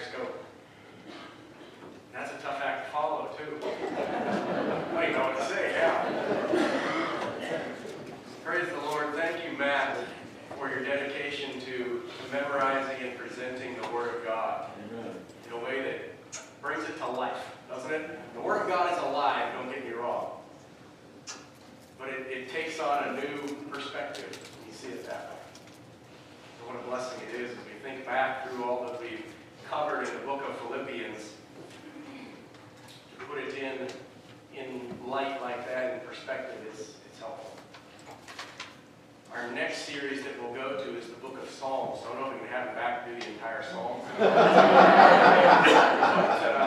scope. That's a tough act to follow, too. I know what to say, yeah. Praise the Lord. Thank you, Matt, for your dedication to memorizing and presenting the Word of God in a way that brings it to life, doesn't it? The Word of God is alive, don't get me wrong. But it, it takes on a new perspective when you see it that way. So what a blessing it is as we think back through all that we've covered in the book of Philippians to put it in in light like that in perspective is it's helpful. Our next series that we'll go to is the book of Psalms. So I don't know if we can have it back through the entire Psalm. but uh,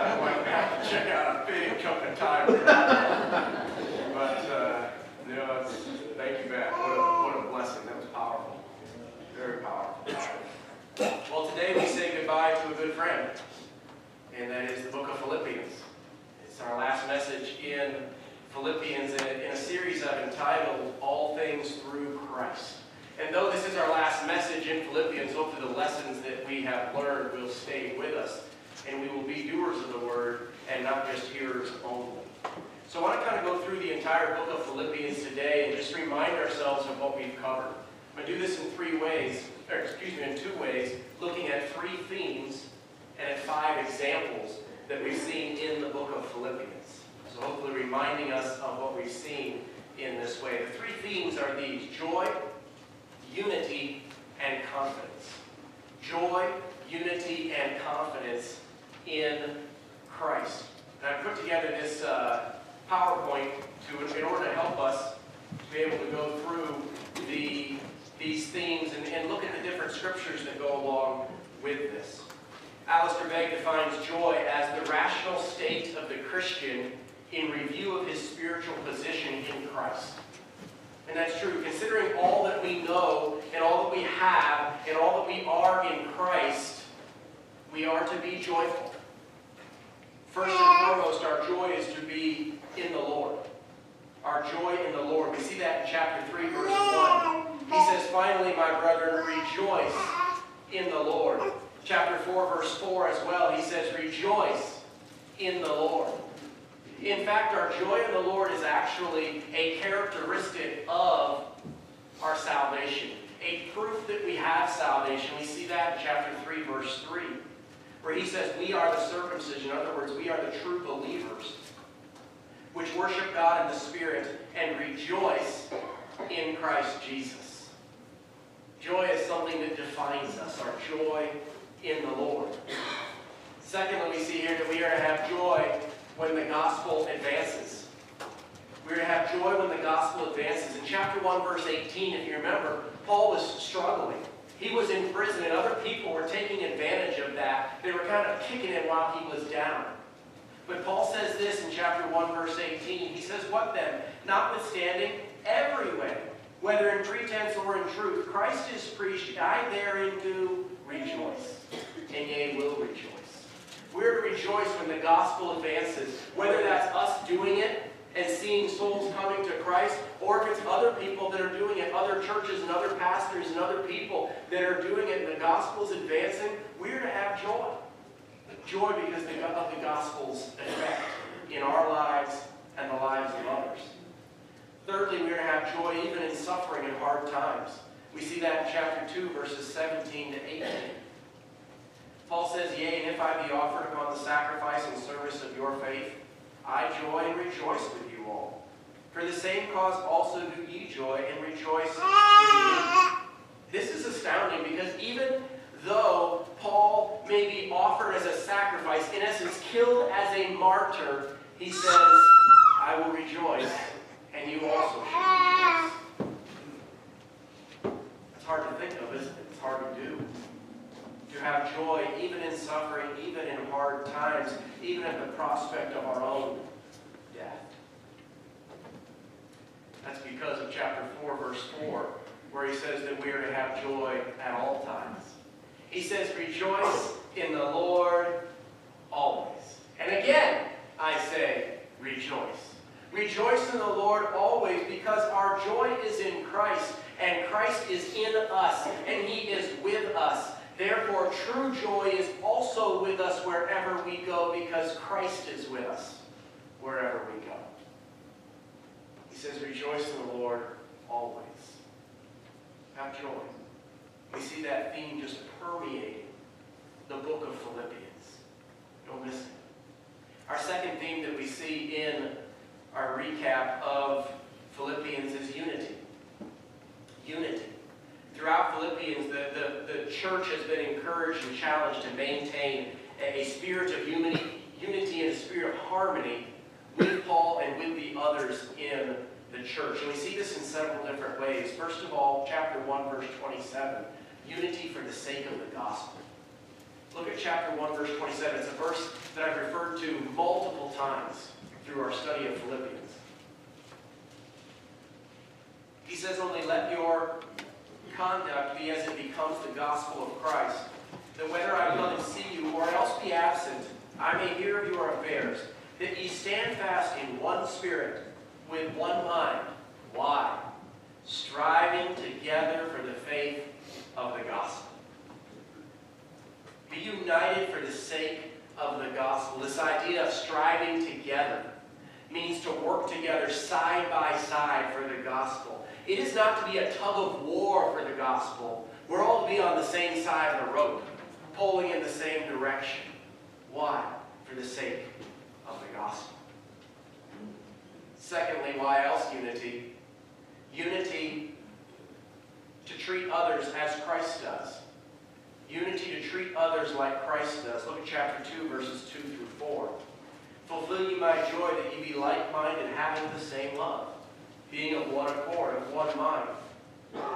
I might have to check out a big chunk of time. for that. But uh, no, it's, thank you, Matt. What a, what a blessing. That was powerful. Very powerful. Well, today we say goodbye to a good friend, and that is the book of Philippians. It's our last message in Philippians in a, in a series I've entitled All Things Through Christ. And though this is our last message in Philippians, hopefully the lessons that we will stay with us, and we will be doers of the word and not just hearers only. So I want to kind of go through the entire book of Philippians today and just remind ourselves of what we've covered. I'm going to do this in three ways, or excuse me, in two ways, looking at three themes and at five examples that we've seen in the book of Philippians. So hopefully reminding us of what we've seen in this way. The three themes are these, joy, unity, and confidence. Joy, unity, and confidence in Christ. And I put together this uh, PowerPoint to, in order to help us to be able to go through the, these themes and, and look at the different scriptures that go along with this. Alistair Begg defines joy as the rational state of the Christian in review of his spiritual position in Christ. And that's true. Considering all that we know and all that we have and all that we are in Christ, we are to be joyful. First and foremost, our joy is to be in the Lord. Our joy in the Lord. We see that in chapter 3, verse 1. He says, Finally, my brethren, rejoice in the Lord. Chapter 4, verse 4 as well, he says, Rejoice in the Lord. In fact, our joy in the Lord is actually a characteristic of our salvation, a proof that we have salvation. We see that in chapter 3, verse 3, where he says, We are the circumcision. In other words, we are the true believers, which worship God in the Spirit and rejoice in Christ Jesus. Joy is something that defines us, our joy in the Lord. Secondly, we see here that we are to have joy when the gospel advances. We're to have joy when the gospel advances. In chapter 1, verse 18, if you remember, Paul was struggling. He was in prison, and other people were taking advantage of that. They were kind of kicking him while he was down. But Paul says this in chapter 1, verse 18. He says, What then? Notwithstanding, everywhere, whether in pretense or in truth, Christ is preached, I therein do rejoice, and yea, will rejoice. We're to rejoice when the gospel advances, whether that's us doing it and seeing souls coming to Christ, or if it's other people that are doing it, other churches and other pastors and other people that are doing it, and the gospel's advancing, we're to have joy. Joy because of the gospel's effect in our lives and the lives of others. Thirdly, we're to have joy even in suffering and hard times. We see that in chapter 2, verses 17 to 18. Paul says, Yea, and if I be offered upon the sacrifice and service of your faith, I joy and rejoice with you all. For the same cause also do ye joy and rejoice with me. This is astounding because even though Paul may be offered as a sacrifice, in essence killed as a martyr, he says, I will rejoice, and you also should rejoice. It's hard to think of, isn't it? It's hard to do to have joy even in suffering, even in hard times, even at the prospect of our own death. That's because of chapter 4, verse 4, where he says that we are to have joy at all times. He says, Rejoice in the Lord always. And again, I say, Rejoice. Rejoice in the Lord always because our joy is in Christ and Christ is in us and he is with us. Therefore, true joy is also with us wherever we go because Christ is with us wherever we go. He says, Rejoice in the Lord always. Have joy. We see that theme just permeating the book of Philippians. Don't miss it. Our second theme that we see in our recap of Philippians is unity. Unity. Throughout Philippians, the, the, the church has been encouraged and challenged to maintain a, a spirit of unity, unity and a spirit of harmony with Paul and with the others in the church. And we see this in several different ways. First of all, chapter 1, verse 27, unity for the sake of the gospel. Look at chapter 1, verse 27. It's a verse that I've referred to multiple times through our study of Philippians. He says, Only let your conduct be as it becomes the gospel of Christ, that whether I come and see you or else be absent, I may hear of your affairs, that ye stand fast in one spirit, with one mind. Why? Striving together for the faith of the gospel. Be united for the sake of the gospel. This idea of striving together means to work together side by side for the gospel. It is not to be a tug of war for the gospel. We're all to be on the same side of the rope, pulling in the same direction. Why? For the sake of the gospel. Secondly, why else unity? Unity to treat others as Christ does. Unity to treat others like Christ does. Look at chapter 2, verses 2 through 4. Fulfill ye my joy that ye be like-minded, having the same love being of one accord, of one mind.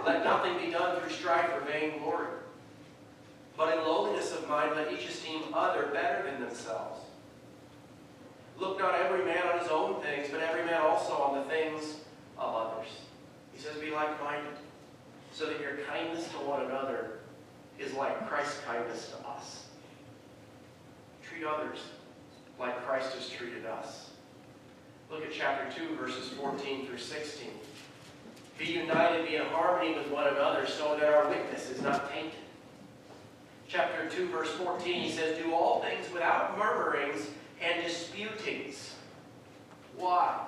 Let nothing be done through strife or vain glory. But in lowliness of mind, let each esteem other better than themselves. Look not every man on his own things, but every man also on the things of others. He says, be like-minded, so that your kindness to one another is like Christ's kindness to us. Treat others like Christ has treated us. Look at chapter 2, verses 14 through 16. Be united, be in harmony with one another, so that our witness is not tainted. Chapter 2, verse 14, he says, Do all things without murmurings and disputings. Why?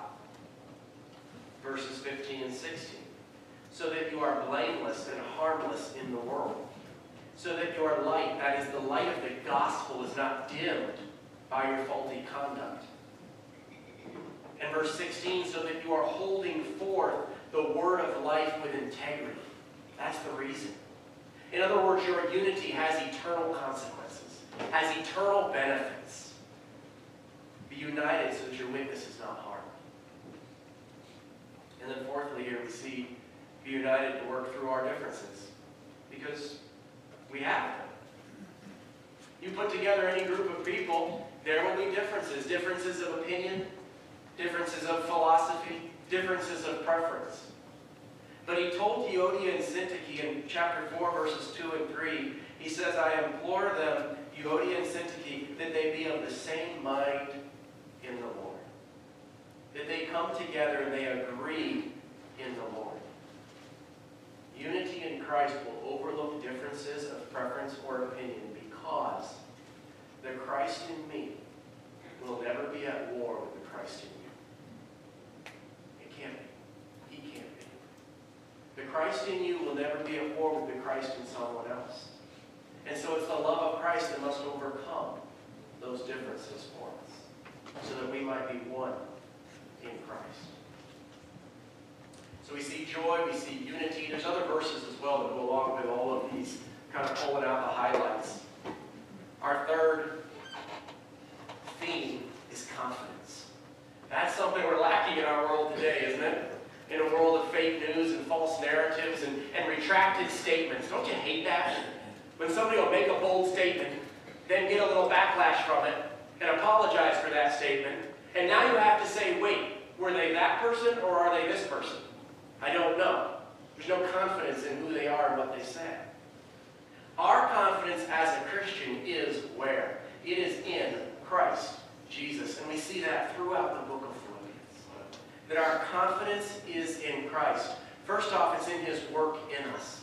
Verses 15 and 16. So that you are blameless and harmless in the world. So that your light, that is the light of the gospel, is not dimmed by your faulty conduct. And verse 16, so that you are holding forth the word of life with integrity. That's the reason. In other words, your unity has eternal consequences, has eternal benefits. Be united so that your witness is not harmed. And then fourthly, here we see be united to work through our differences. Because we have them. You put together any group of people, there will be differences. Differences of opinion, differences of philosophy, differences of preference. But he told Euodia and Syntyche in chapter 4, verses 2 and 3, he says, I implore them, Euodia and Syntyche, that they be of the same mind in the Lord. That they come together and they agree in the Lord. Unity in Christ will overlook differences of preference or opinion because the Christ in me will never be at war with the Christ in you. It can't be. He can't be. The Christ in you will never be at war with the Christ in someone else. And so it's the love of Christ that must overcome those differences for us so that we might be one in Christ. So we see joy, we see unity. There's other verses as well that go along with all of these, kind of pulling out the highlights. Our third theme is confidence. That's something we're lacking in our world today, isn't it? In a world of fake news and false narratives and, and retracted statements. Don't you hate that? When somebody will make a bold statement, then get a little backlash from it, and apologize for that statement, and now you have to say, wait, were they that person or are they this person? I don't know. There's no confidence in who they are and what they say. Our confidence as a Christian is where? It is in Christ Jesus. And we see that throughout the book. That our confidence is in Christ. First off, it's in his work in us.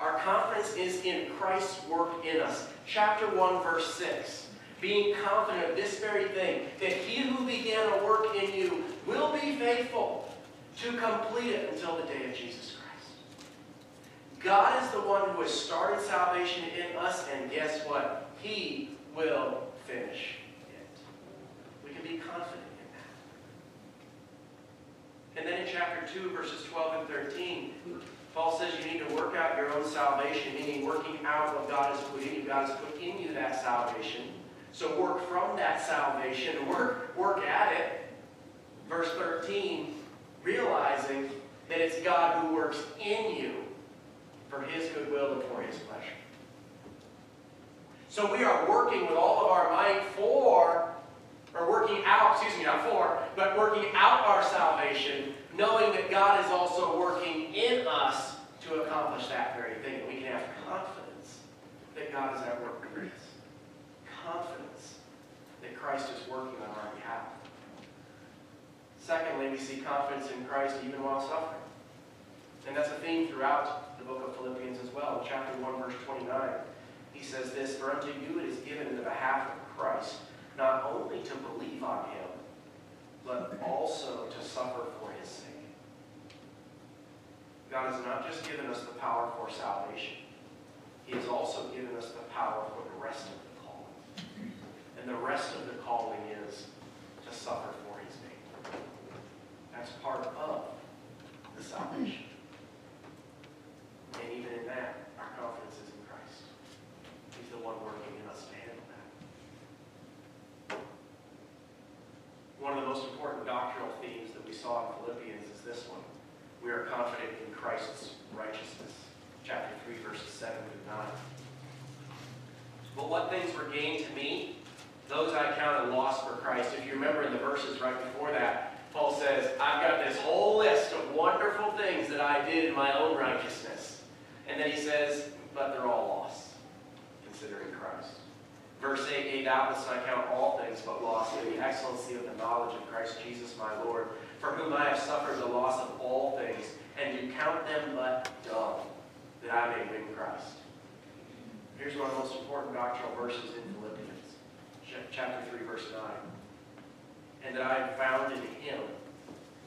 Our confidence is in Christ's work in us. Chapter 1, verse 6. Being confident of this very thing, that he who began a work in you will be faithful to complete it until the day of Jesus Christ. God is the one who has started salvation in us, and guess what? He will finish it. We can be confident. And then in chapter 2, verses 12 and 13, Paul says you need to work out your own salvation, meaning working out what God has put in you. God has put in you that salvation. So work from that salvation, work, work at it. Verse 13, realizing that it's God who works in you for his good will and for his pleasure. So we are working with all of our might for, or working out, excuse me, not for, but working out our salvation, knowing that God is also working in us to accomplish that very thing. We can have confidence that God is at work in us. Confidence that Christ is working on our behalf. Secondly, we see confidence in Christ even while suffering. And that's a theme throughout the book of Philippians as well. In chapter 1, verse 29, he says this, For unto you it is given in the behalf of Christ, not only to believe on him, but also to suffer for his sake. God has not just given us the power for salvation, he has also given us the power for the rest of the calling. And the rest of the calling is to suffer for his name. That's part of the salvation. And even in that, our confidence is in Christ. He's the one working in us to handle that. One of the most important doctrinal themes that we saw in Philippians is this one. We are confident in Christ's righteousness. Chapter 3, verses 7 through 9. But what things were gained to me, those I counted loss for Christ. If you remember in the verses right before that, Paul says, I've got this whole list of wonderful things that I did in my own righteousness. And then he says, but they're all lost, considering Christ. Verse 8, Yea, doubtless I count all things but loss in the excellency of the knowledge of Christ Jesus my Lord, for whom I have suffered the loss of all things, and do count them but dung, that I may win Christ. Here's one of the most important doctrinal verses in Philippians, chapter 3, verse 9. And that I am found in him,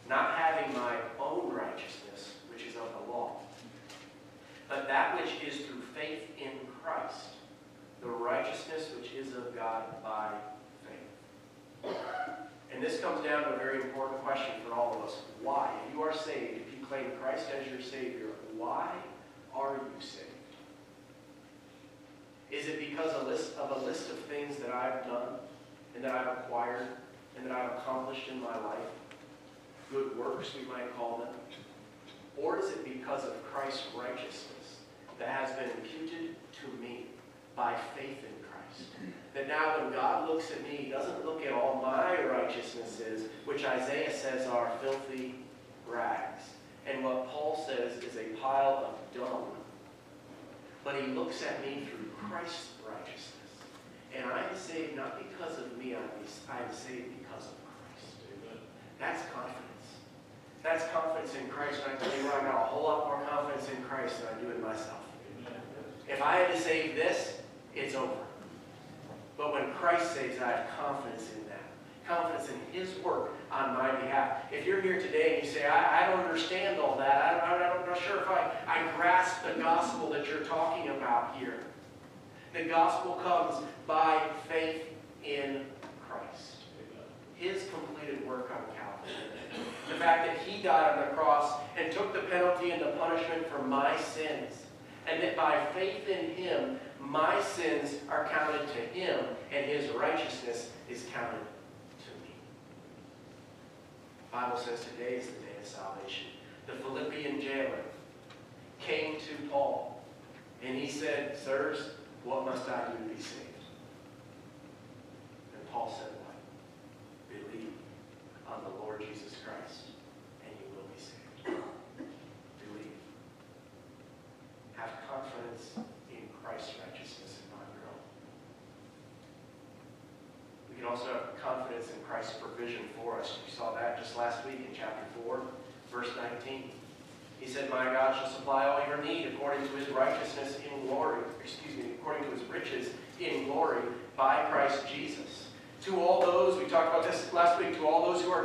not having my own righteousness, which is of the law, but that which is through faith in Christ, the righteousness which is of God by faith. And this comes down to a very important question for all of us. Why? If you are saved, if you claim Christ as your Savior, why are you saved? Is it because a list of a list of things that I've done and that I've acquired and that I've accomplished in my life? Good works, we might call them. Or is it because of Christ's righteousness that has been imputed to me by faith in Christ? That now when God looks at me, he doesn't look at all my righteousnesses, which Isaiah says are filthy rags. And what Paul says is a pile of dung. But he looks at me through Christ's righteousness. And I am saved not because of me, I am saved because of Christ. Amen. That's confidence. That's confidence in Christ. And I tell you got a whole lot more confidence in Christ than I do in myself. Amen. If I had to save this, it's over. But when Christ saves, I have confidence in that. Confidence in His work on my behalf. If you're here today and you say, I, I don't understand all that, I, I, I'm not sure if I, I grasp the gospel that you're talking about here. The gospel comes by faith in Christ. His completed work on Calvary. The fact that He died on the cross and took the penalty and the punishment for my sins. And that by faith in Him, my sins are counted to Him and His righteousness is counted Bible says today is the day of salvation. The Philippian jailer came to Paul and he said, Sirs, what must I do to be saved? And Paul said, What? Believe on the Lord Jesus Christ, and you will be saved. Believe. Have confidence in Christ's righteousness and not your own. We can also have confidence in Christ's provision for us. We saw that just last week in chapter 4, verse 19. He said, My God shall supply all your need according to his righteousness in glory, excuse me, according to his riches in glory by Christ Jesus. To all those, we talked about this last week,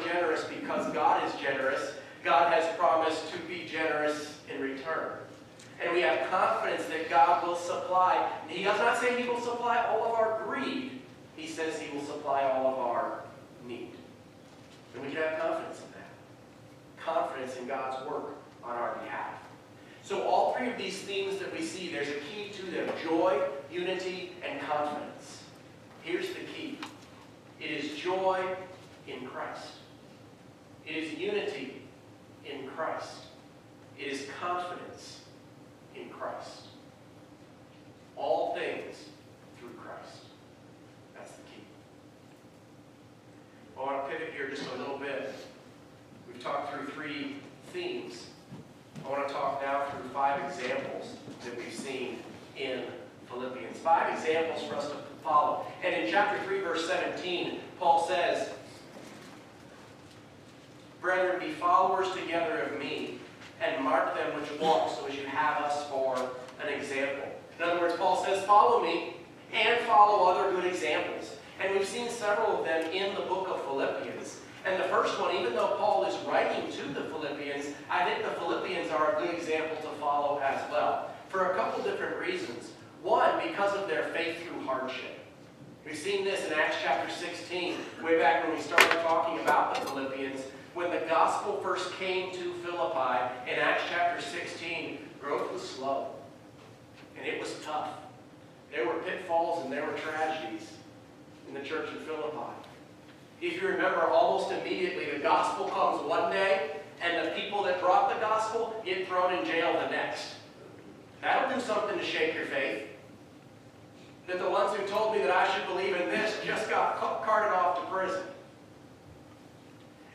generous because God is generous, God has promised to be generous in return. And we have confidence that God will supply. He does not say he will supply all of our greed. He says he will supply all of our need. And we can have confidence in that. Confidence in God's work on our behalf. So all three of these themes that we see, there's a key to them. Joy, unity, and confidence. Here's the key. It is joy in Christ. It is unity in Christ. It is confidence in Christ. All things through Christ. That's the key. I want to pivot here just a little bit. We've talked through three themes. I want to talk now through five examples that we've seen in Philippians. Five examples for us to follow. And in chapter 3, verse 17, Paul says, Brethren, be followers together of me, and mark them which walk, so as you have us for an example. In other words, Paul says, Follow me, and follow other good examples. And we've seen several of them in the book of Philippians. And the first one, even though Paul is writing to the Philippians, I think the Philippians are a good example to follow as well. For a couple different reasons. One, because of their faith through hardship. We've seen this in Acts chapter 16, way back when we started talking about the Philippians. When the gospel first came to Philippi, in Acts chapter 16, growth was slow. And it was tough. There were pitfalls and there were tragedies in the church in Philippi. If you remember, almost immediately the gospel comes one day, and the people that brought the gospel get thrown in jail the next. That'll do something to shake your faith. That the ones who told me that I should believe in this just got carted off to prison.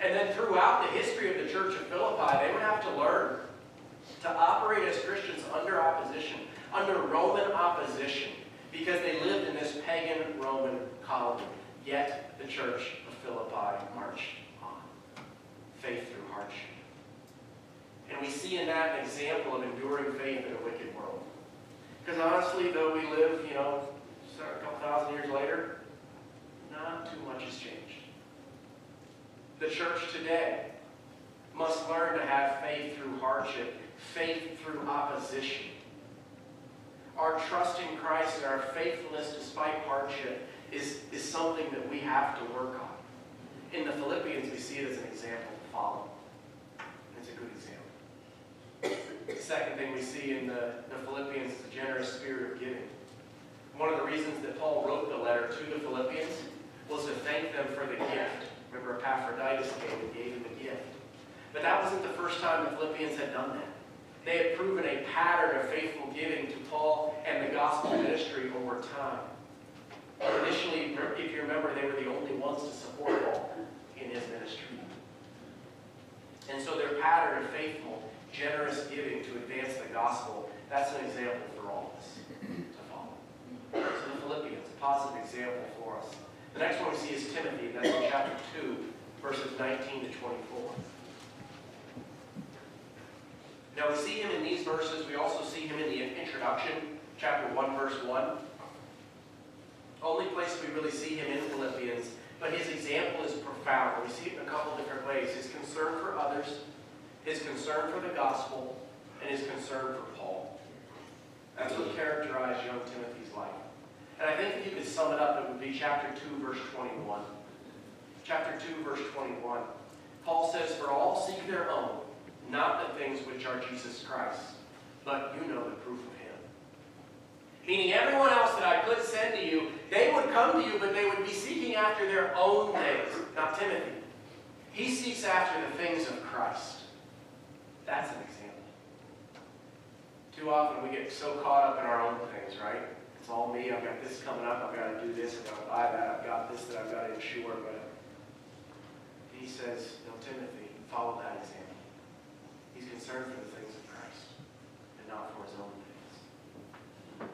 And then throughout the history of the church of Philippi, they would have to learn to operate as Christians under opposition, under Roman opposition, because they lived in this pagan Roman colony. Yet the church of Philippi marched on. Faith through hardship. And we see in that an example of enduring faith in a wicked world. Because honestly, though we live, you know, a couple thousand years later, not too much has changed. The church today must learn to have faith through hardship, faith through opposition. Our trust in Christ and our faithfulness despite hardship is, is something that we have to work on. In the Philippians, we see it as an example to follow. It's a good example. The second thing we see in the, the Philippians is a generous spirit of giving. One of the reasons that Paul wrote the letter to the Philippians was to thank them for the gift. Remember, Epaphroditus came and gave him a gift. But that wasn't the first time the Philippians had done that. They had proven a pattern of faithful giving to Paul and the gospel ministry over time. Initially, if you remember, they were the only ones to support Paul in his ministry. And so their pattern of faithful, generous giving to advance the gospel, that's an example for all of us to follow. So the Philippians, a positive example for us. The next one we see is Timothy, that's in chapter 2, verses 19 to 24. Now we see him in these verses. We also see him in the introduction, chapter 1, verse 1. Only place we really see him in Philippians, but his example is profound. We see it in a couple different ways. His concern for others, his concern for the gospel, and his concern for Paul. That's what characterized young Timothy's life. And I think if you could sum it up, it would be chapter 2, verse 21. Chapter 2, verse 21. Paul says, For all seek their own, not the things which are Jesus Christ, but you know the proof of him. Meaning everyone else that I could send to you, they would come to you, but they would be seeking after their own things, not Timothy. He seeks after the things of Christ. That's an example. Too often we get so caught up in our own things, right? It's all me. I've got this coming up. I've got to do this. I've got to buy that. I've got this that I've got to ensure. But he says, no, Timothy, follow that example. He's concerned for the things of Christ and not for his own things.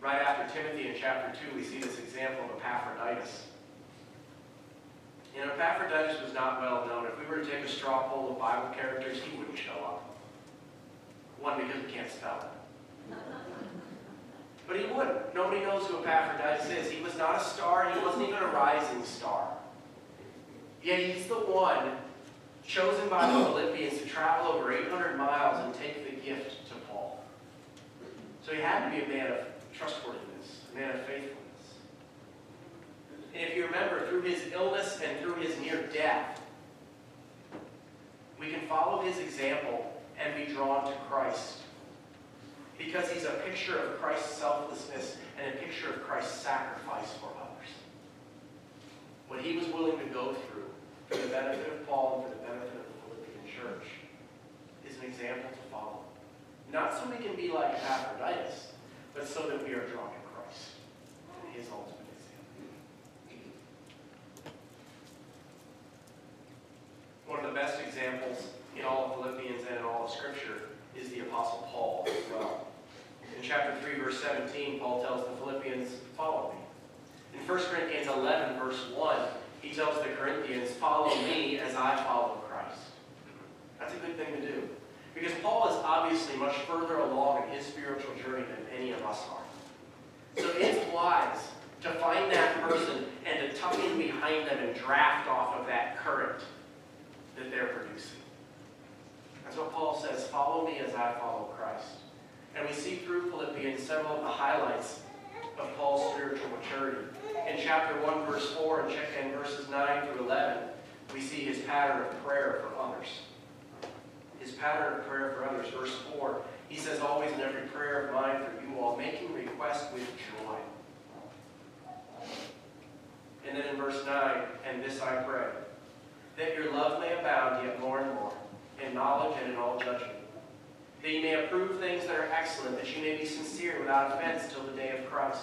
Right after Timothy in chapter 2, we see this example of Epaphroditus. You know, Epaphroditus was not well known. If we were to take a straw poll of Bible characters, he wouldn't show up. One, because we can't spell it. But he wouldn't. Nobody knows who Epaphroditus is. He was not a star. He wasn't even a rising star. Yet he's the one chosen by the Philippians to travel over 800 miles and take the gift to Paul. So he had to be a man of trustworthiness, a man of faithfulness. And if you remember, through his illness and through his near death, we can follow his example and be drawn to Christ. Because he's a picture of Christ's selflessness and a picture of Christ's sacrifice for others. What he was willing to go through for the benefit of Paul and for the benefit of the Philippian church is an example to follow. Not so we can be like Epaphroditus, but so that we are drawn to Christ and his ultimate example. One of the best examples in all of Philippians and in all of Scripture is the Apostle Paul as well. In chapter 3, verse 17, Paul tells the Philippians, follow me. In 1 Corinthians 11, verse 1, he tells the Corinthians, follow me as I follow Christ. That's a good thing to do. Because Paul is obviously much further along in his spiritual journey than any of us are. So it's wise to find that person and to tuck in behind them and draft off of that current that they're producing. That's what Paul says, follow me as I follow Christ. And we see through Philippians several of the highlights of Paul's spiritual maturity. In chapter 1, verse 4, and, check and verses 9 through 11, we see his pattern of prayer for others. His pattern of prayer for others. Verse 4, he says, Always in every prayer of mine for you all, making request with joy. And then in verse 9, and this I pray, that your love may abound yet more and more, in knowledge and in all judgment that you may approve things that are excellent, that you may be sincere without offense till the day of Christ,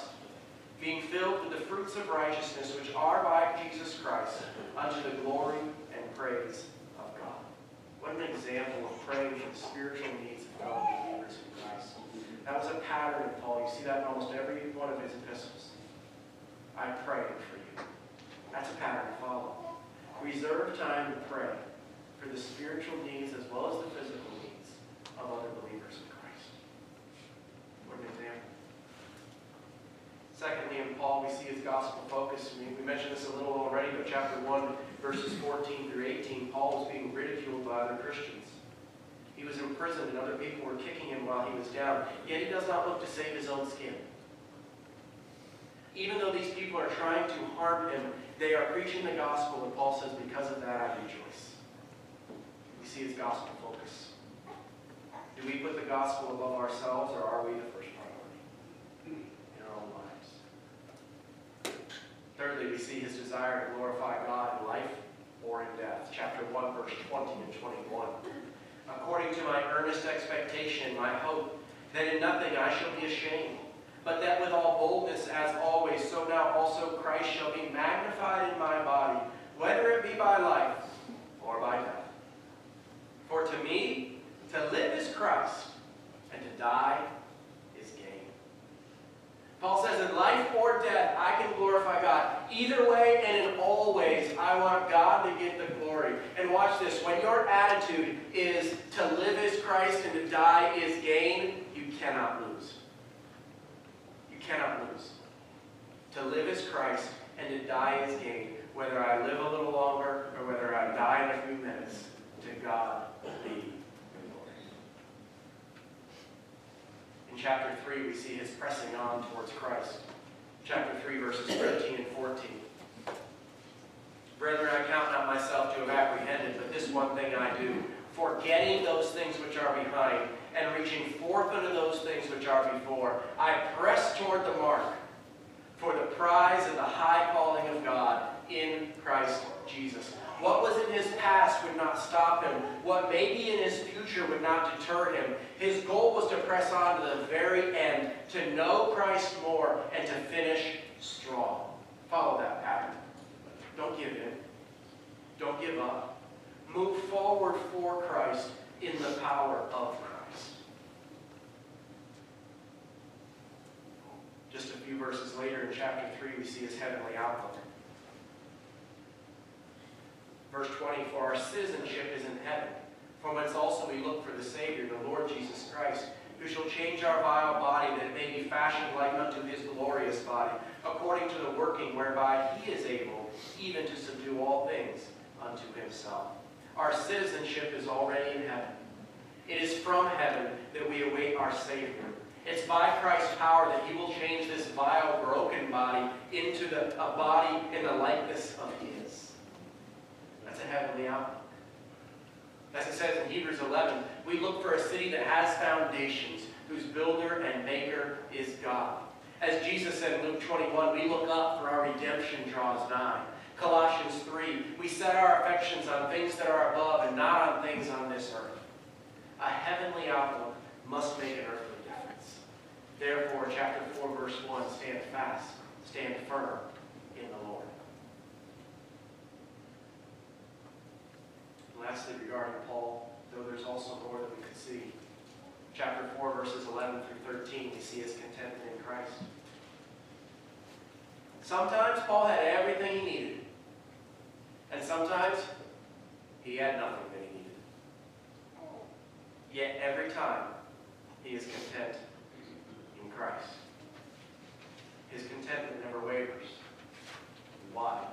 being filled with the fruits of righteousness which are by Jesus Christ, unto the glory and praise of God. What an example of praying for the spiritual needs of fellow believers in Christ. That was a pattern of Paul. You see that in almost every one of his epistles. I'm praying for you. That's a pattern to follow. Reserve time to pray for the spiritual needs as well as the physical of other believers in Christ. What an example. Secondly, in Paul, we see his gospel focus. We, mentioned this a little already, but chapter 1, verses 14 through 18, Paul was being ridiculed by other Christians. He was imprisoned and other people were kicking him while he was down. Yet he does not look to save his own skin. Even though these people are trying to harm him, they are preaching the gospel, and Paul says, because of that I rejoice. We see his gospel focus. The gospel above ourselves, or are we the first priority in our own lives? Thirdly, we see his desire to glorify God in life or in death. Chapter 1, verse 20 and 21. According to my earnest expectation, my hope, that in nothing I shall be ashamed, but that with all boldness, as always, so now also Christ shall be magnified in my body, whether it be by life or by death. For to me, to live is Christ, and to die is gain. Paul says, in life or death, I can glorify God. Either way and in all ways, I want God to get the glory. And watch this. When your attitude is to live is Christ and to die is gain, you cannot lose. You cannot lose. To live is Christ and to die is gain. Whether I live a little longer or whether I die in a few minutes, to God be In chapter 3, we see his pressing on towards Christ. Chapter 3, verses 13 and 14. Brethren, I count not myself to have apprehended, but this one thing I do, forgetting those things which are behind, and reaching forth unto those things which are before, I press toward the mark for the prize of the high calling of God in Christ Jesus. What was in his past would not stop him. What may be in his future would not deter him. His goal was to press on to the very end, to know Christ more, and to finish strong. Follow that pattern. Don't give in. Don't give up. Move forward for Christ in the power of Christ. Just a few verses later in chapter 3, we see his heavenly outlook. Verse 20, for our citizenship is in heaven, from whence also we look for the Savior, the Lord Jesus Christ, who shall change our vile body, that it may be fashioned like unto his glorious body, according to the working whereby he is able even to subdue all things unto himself. Our citizenship is already in heaven. It is from heaven that we await our Savior. It's by Christ's power that he will change this vile, broken body into the, a body in the likeness of his. That's a heavenly outlook. As it says in Hebrews 11, we look for a city that has foundations, whose builder and maker is God. As Jesus said in Luke 21, we look up for our redemption draws nigh. Colossians 3, we set our affections on things that are above and not on things on this earth. A heavenly outlook must make an earthly difference. Therefore, chapter 4, verse 1, stand fast, stand firm in the Lord. Lastly, regarding Paul, though there's also more that we could see. Chapter 4, verses 11 through 13, we see his contentment in Christ. Sometimes Paul had everything he needed. And sometimes he had nothing that he needed. Yet every time he is content in Christ. His contentment never wavers. Why?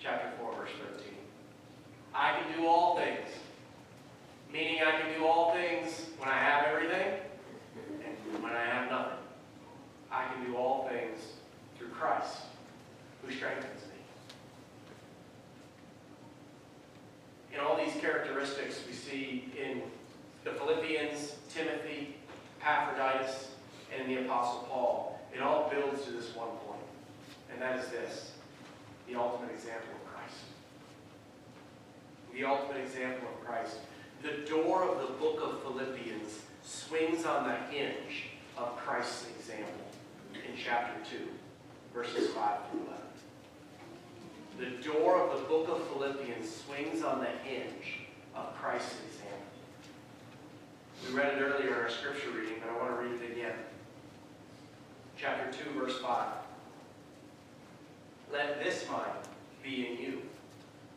Chapter 4, verse 13. I can do all things. Meaning I can do all things when I have everything and when I have nothing. I can do all things through Christ who strengthens me. In all these characteristics we see in the Philippians, Timothy, Epaphroditus, and the Apostle Paul, it all builds to this one point, and that is this, the ultimate example of Christ. The ultimate example of Christ. The door of the book of Philippians swings on the hinge of Christ's example in chapter 2, verses 5 through 11. The door of the book of Philippians swings on the hinge of Christ's example. We read it earlier in our scripture reading, but I want to read it again. Chapter 2, verse 5. Let this mind be in you,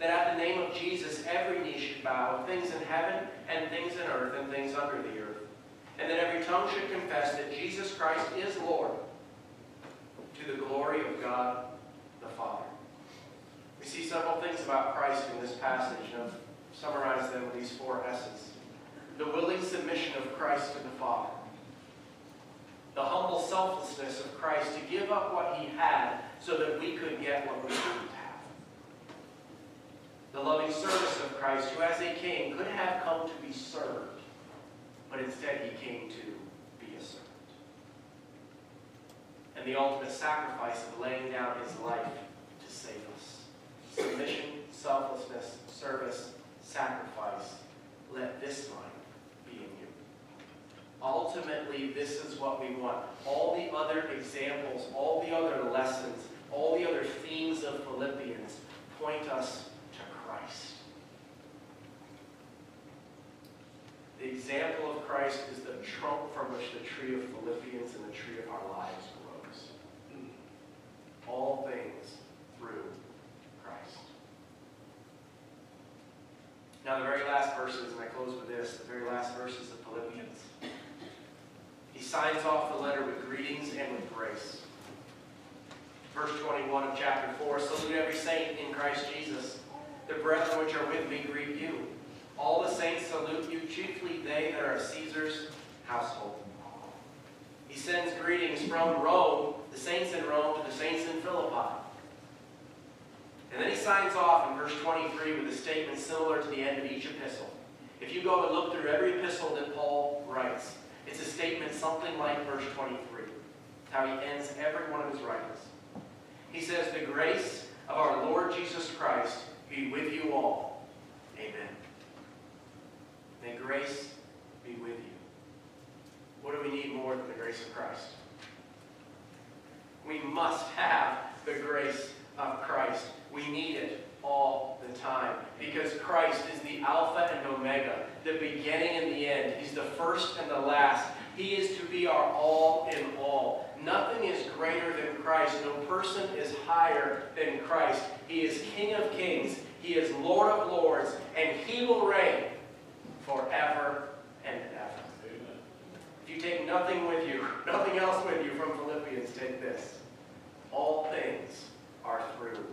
That at the name of Jesus every knee should bow, things in heaven and things in earth and things under the earth. And that every tongue should confess that Jesus Christ is Lord, to the glory of God the Father. We see several things about Christ in this passage, and I've summarized them in these four S's the willing submission of Christ to the Father, the humble selflessness of Christ to give up what he had so that we could get what we have, the loving service of Christ, who as a king could have come to be served, but instead he came to be a servant, and the ultimate sacrifice of laying down his life to save us. Submission, selflessness, service, sacrifice. Let this mind be in you. Ultimately, this is what we want. All the other examples, all the other lessons, all the other themes of Philippians point us to Christ. The example of Christ is the trunk from which the tree of Philippians and the tree of our lives grows. All things through Christ. Now, the very last verses, and I close with this, the very last verses of Philippians. He signs off the letter with greetings and with grace. Verse 21 of chapter 4 Salute every saint in Christ Jesus. The brethren which are with me greet you. All the saints salute you, chiefly they that are Caesar's household. He sends greetings from Rome, the saints in Rome, to the saints in Philippi. And then he signs off in verse 23 with a statement similar to the end of each epistle. If you go and look through every epistle that Paul writes, it's a statement something like verse 23, how he ends every one of his writings. He says, The grace of our Lord Jesus Christ be with you all. Amen. May grace be with you. What do we need more than the grace of Christ. We must have the grace of Christ. We need it all the time because Christ is the Alpha and Omega, the beginning and the end. He's the first and the last. He is to be our all in all. Nothing is greater than Christ. No person is higher than Christ. He is King of kings. He is Lord of lords. And He will reign forever and ever. If you take nothing with you, nothing else with you from Philippians, take this. All things are through